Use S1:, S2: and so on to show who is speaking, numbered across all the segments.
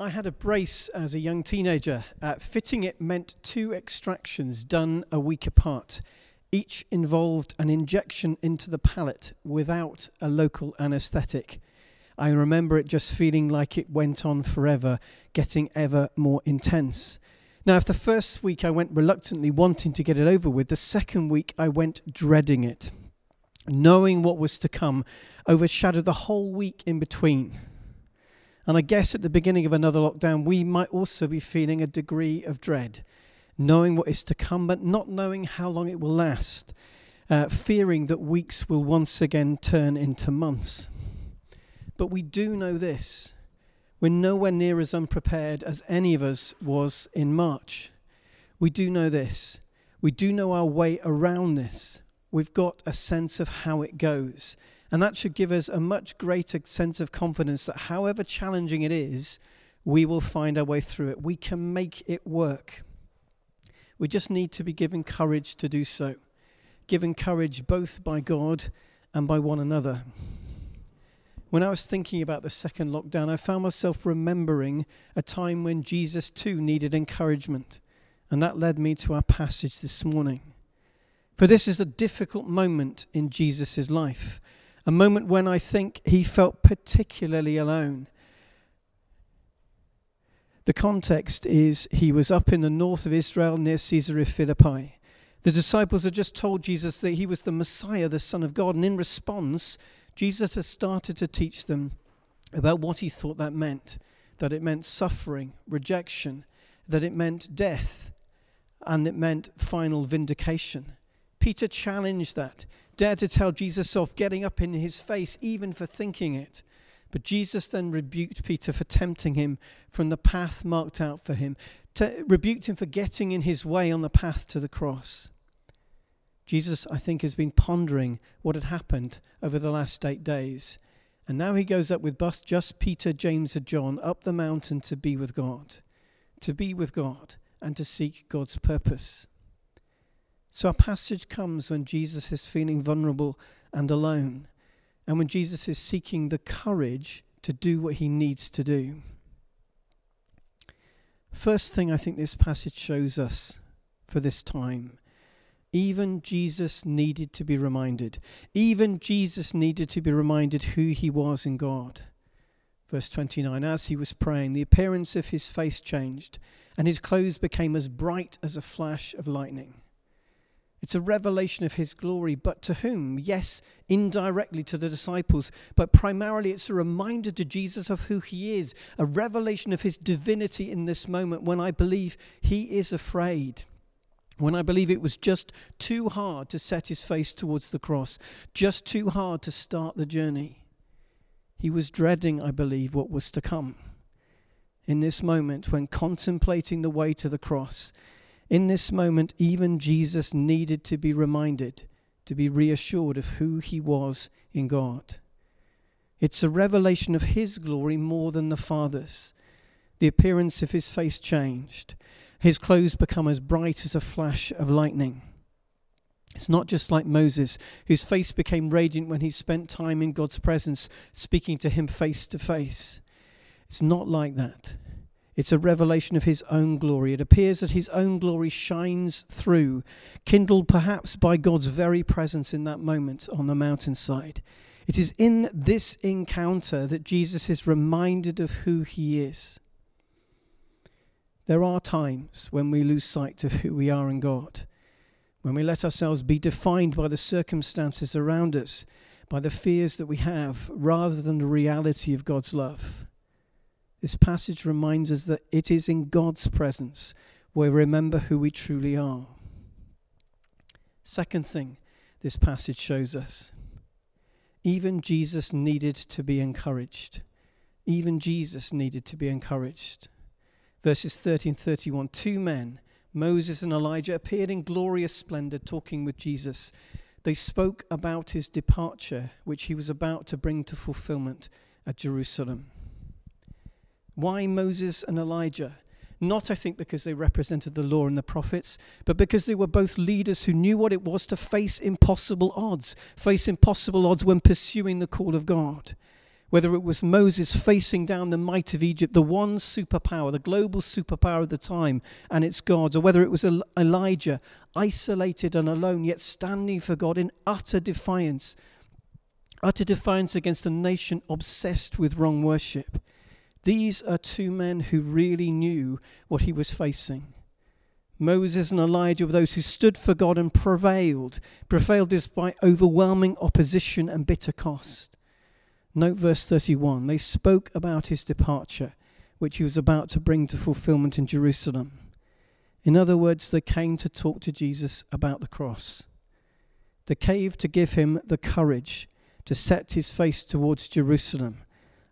S1: I had a brace as a young teenager. Uh, fitting it meant two extractions done a week apart. Each involved an injection into the palate without a local anaesthetic. I remember it just feeling like it went on forever, getting ever more intense. Now, if the first week I went reluctantly, wanting to get it over with, the second week I went dreading it. Knowing what was to come overshadowed the whole week in between. And I guess at the beginning of another lockdown, we might also be feeling a degree of dread, knowing what is to come, but not knowing how long it will last, uh, fearing that weeks will once again turn into months. But we do know this we're nowhere near as unprepared as any of us was in March. We do know this. We do know our way around this. We've got a sense of how it goes. And that should give us a much greater sense of confidence that however challenging it is, we will find our way through it. We can make it work. We just need to be given courage to do so, given courage both by God and by one another. When I was thinking about the second lockdown, I found myself remembering a time when Jesus too needed encouragement. And that led me to our passage this morning. For this is a difficult moment in Jesus' life a moment when I think he felt particularly alone. The context is he was up in the north of Israel near Caesarea Philippi. The disciples had just told Jesus that he was the Messiah, the Son of God, and in response, Jesus has started to teach them about what he thought that meant that it meant suffering, rejection, that it meant death, and it meant final vindication. Peter challenged that dared to tell Jesus off, getting up in his face even for thinking it. But Jesus then rebuked Peter for tempting him from the path marked out for him, to, rebuked him for getting in his way on the path to the cross. Jesus, I think, has been pondering what had happened over the last eight days. And now he goes up with just Peter, James, and John up the mountain to be with God, to be with God, and to seek God's purpose. So our passage comes when Jesus is feeling vulnerable and alone, and when Jesus is seeking the courage to do what he needs to do. First thing I think this passage shows us for this time even Jesus needed to be reminded. Even Jesus needed to be reminded who he was in God. Verse 29 As he was praying, the appearance of his face changed, and his clothes became as bright as a flash of lightning. It's a revelation of his glory, but to whom? Yes, indirectly to the disciples, but primarily it's a reminder to Jesus of who he is, a revelation of his divinity in this moment when I believe he is afraid. When I believe it was just too hard to set his face towards the cross, just too hard to start the journey. He was dreading, I believe, what was to come. In this moment, when contemplating the way to the cross, in this moment, even Jesus needed to be reminded, to be reassured of who he was in God. It's a revelation of his glory more than the Father's. The appearance of his face changed. His clothes become as bright as a flash of lightning. It's not just like Moses, whose face became radiant when he spent time in God's presence, speaking to him face to face. It's not like that. It's a revelation of his own glory. It appears that his own glory shines through, kindled perhaps by God's very presence in that moment on the mountainside. It is in this encounter that Jesus is reminded of who he is. There are times when we lose sight of who we are in God, when we let ourselves be defined by the circumstances around us, by the fears that we have, rather than the reality of God's love. This passage reminds us that it is in God's presence where we remember who we truly are. Second thing this passage shows us even Jesus needed to be encouraged. Even Jesus needed to be encouraged. Verses 30 and 31 Two men, Moses and Elijah, appeared in glorious splendor talking with Jesus. They spoke about his departure, which he was about to bring to fulfillment at Jerusalem. Why Moses and Elijah? Not, I think, because they represented the law and the prophets, but because they were both leaders who knew what it was to face impossible odds, face impossible odds when pursuing the call of God. whether it was Moses facing down the might of Egypt, the one superpower, the global superpower of the time, and its gods, or whether it was Elijah, isolated and alone, yet standing for God in utter defiance, utter defiance against a nation obsessed with wrong worship. These are two men who really knew what he was facing. Moses and Elijah were those who stood for God and prevailed, prevailed despite overwhelming opposition and bitter cost. Note verse 31. They spoke about his departure, which he was about to bring to fulfillment in Jerusalem. In other words, they came to talk to Jesus about the cross. They came to give him the courage to set his face towards Jerusalem,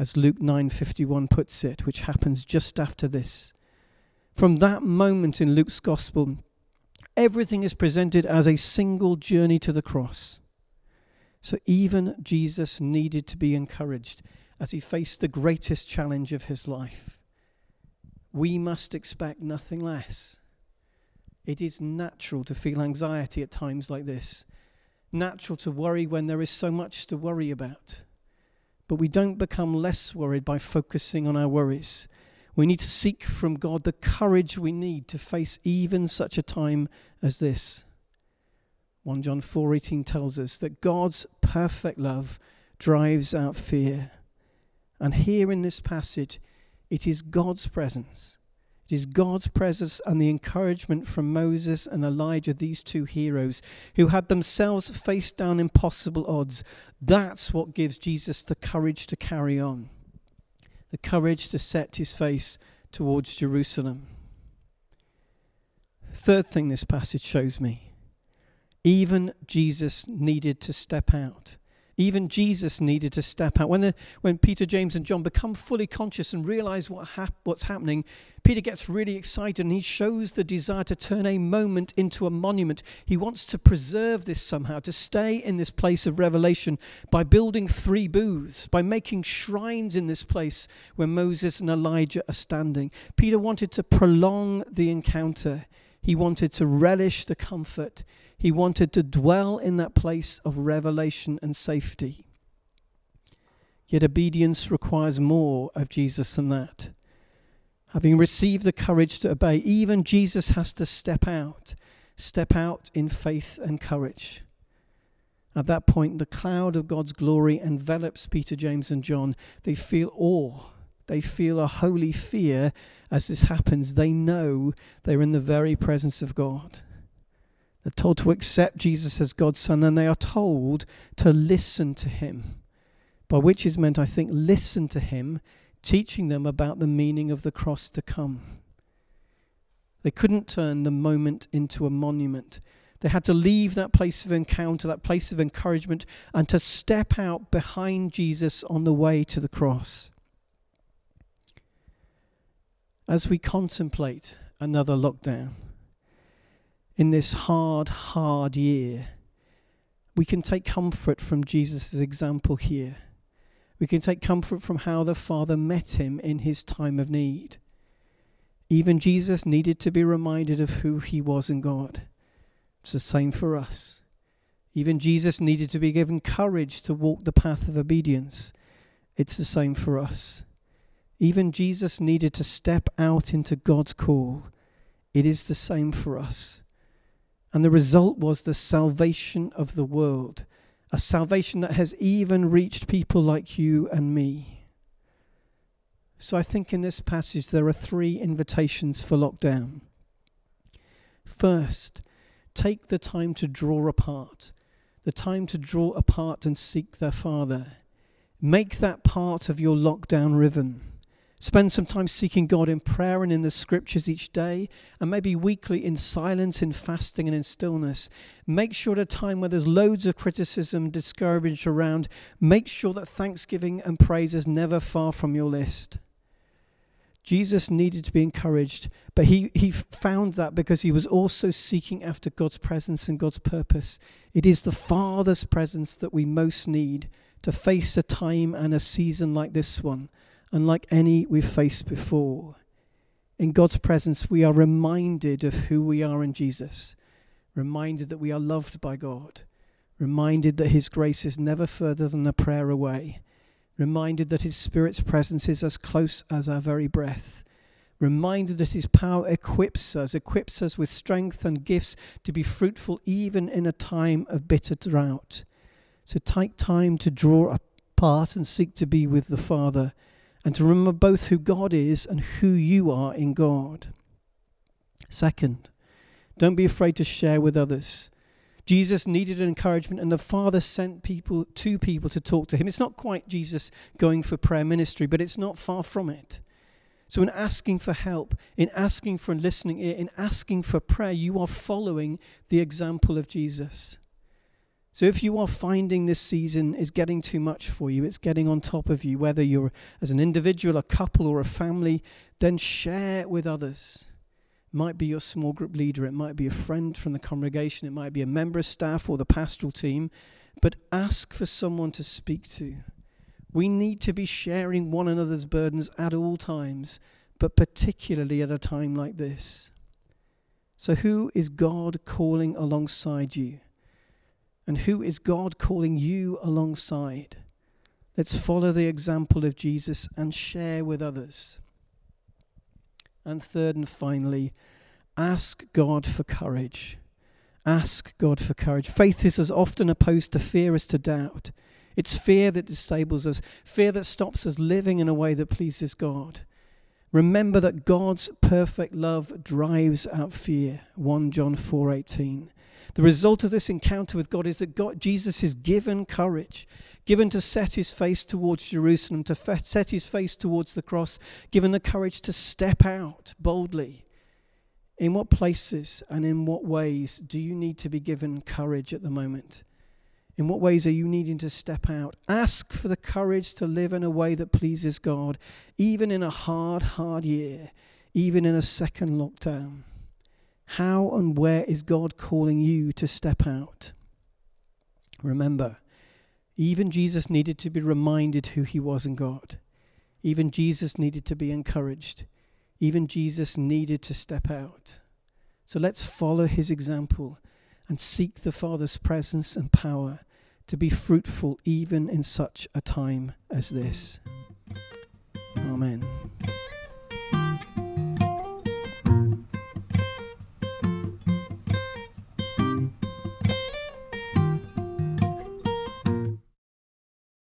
S1: as Luke 9:51 puts it, which happens just after this. From that moment in Luke's gospel, everything is presented as a single journey to the cross. So even Jesus needed to be encouraged as he faced the greatest challenge of his life. We must expect nothing less. It is natural to feel anxiety at times like this, natural to worry when there is so much to worry about. But we don't become less worried by focusing on our worries. We need to seek from God the courage we need to face even such a time as this. 1 John 4:18 tells us that God's perfect love drives out fear. And here in this passage, it is God's presence. It is God's presence and the encouragement from Moses and Elijah, these two heroes, who had themselves faced down impossible odds. That's what gives Jesus the courage to carry on, the courage to set his face towards Jerusalem. Third thing this passage shows me even Jesus needed to step out. Even Jesus needed to step out. When, the, when Peter, James, and John become fully conscious and realize what hap- what's happening, Peter gets really excited and he shows the desire to turn a moment into a monument. He wants to preserve this somehow, to stay in this place of revelation by building three booths, by making shrines in this place where Moses and Elijah are standing. Peter wanted to prolong the encounter, he wanted to relish the comfort. He wanted to dwell in that place of revelation and safety. Yet obedience requires more of Jesus than that. Having received the courage to obey, even Jesus has to step out, step out in faith and courage. At that point, the cloud of God's glory envelops Peter, James, and John. They feel awe. They feel a holy fear as this happens. They know they're in the very presence of God. They're told to accept Jesus as God's Son, and they are told to listen to Him. By which is meant, I think, listen to Him, teaching them about the meaning of the cross to come. They couldn't turn the moment into a monument. They had to leave that place of encounter, that place of encouragement, and to step out behind Jesus on the way to the cross. As we contemplate another lockdown, in this hard, hard year, we can take comfort from Jesus' example here. We can take comfort from how the Father met him in his time of need. Even Jesus needed to be reminded of who he was in God. It's the same for us. Even Jesus needed to be given courage to walk the path of obedience. It's the same for us. Even Jesus needed to step out into God's call. It is the same for us. And the result was the salvation of the world, a salvation that has even reached people like you and me. So I think in this passage there are three invitations for lockdown. First, take the time to draw apart, the time to draw apart and seek their Father. Make that part of your lockdown rhythm. Spend some time seeking God in prayer and in the scriptures each day, and maybe weekly in silence, in fasting, and in stillness. Make sure at a time where there's loads of criticism, discouragement around, make sure that thanksgiving and praise is never far from your list. Jesus needed to be encouraged, but he, he found that because he was also seeking after God's presence and God's purpose. It is the Father's presence that we most need to face a time and a season like this one unlike any we've faced before. In God's presence, we are reminded of who we are in Jesus, reminded that we are loved by God, reminded that His grace is never further than a prayer away, reminded that His Spirit's presence is as close as our very breath, reminded that His power equips us, equips us with strength and gifts to be fruitful even in a time of bitter drought. So take time to draw apart and seek to be with the Father, and to remember both who God is and who you are in God. Second, don't be afraid to share with others. Jesus needed encouragement, and the Father sent people two people to talk to him. It's not quite Jesus going for prayer ministry, but it's not far from it. So, in asking for help, in asking for a listening ear, in asking for prayer, you are following the example of Jesus. So, if you are finding this season is getting too much for you, it's getting on top of you, whether you're as an individual, a couple, or a family, then share with others It might be your small group leader, it might be a friend from the congregation, it might be a member of staff or the pastoral team, but ask for someone to speak to. We need to be sharing one another's burdens at all times, but particularly at a time like this. So, who is God calling alongside you? And who is God calling you alongside? Let's follow the example of Jesus and share with others. And third and finally, ask God for courage. Ask God for courage. Faith is as often opposed to fear as to doubt. It's fear that disables us, fear that stops us living in a way that pleases God. Remember that God's perfect love drives out fear. 1 John 4:18. The result of this encounter with God is that God, Jesus is given courage, given to set his face towards Jerusalem, to fe- set his face towards the cross, given the courage to step out boldly. In what places and in what ways do you need to be given courage at the moment? In what ways are you needing to step out? Ask for the courage to live in a way that pleases God, even in a hard, hard year, even in a second lockdown. How and where is God calling you to step out? Remember, even Jesus needed to be reminded who he was in God. Even Jesus needed to be encouraged. Even Jesus needed to step out. So let's follow his example and seek the Father's presence and power to be fruitful even in such a time as this. Amen.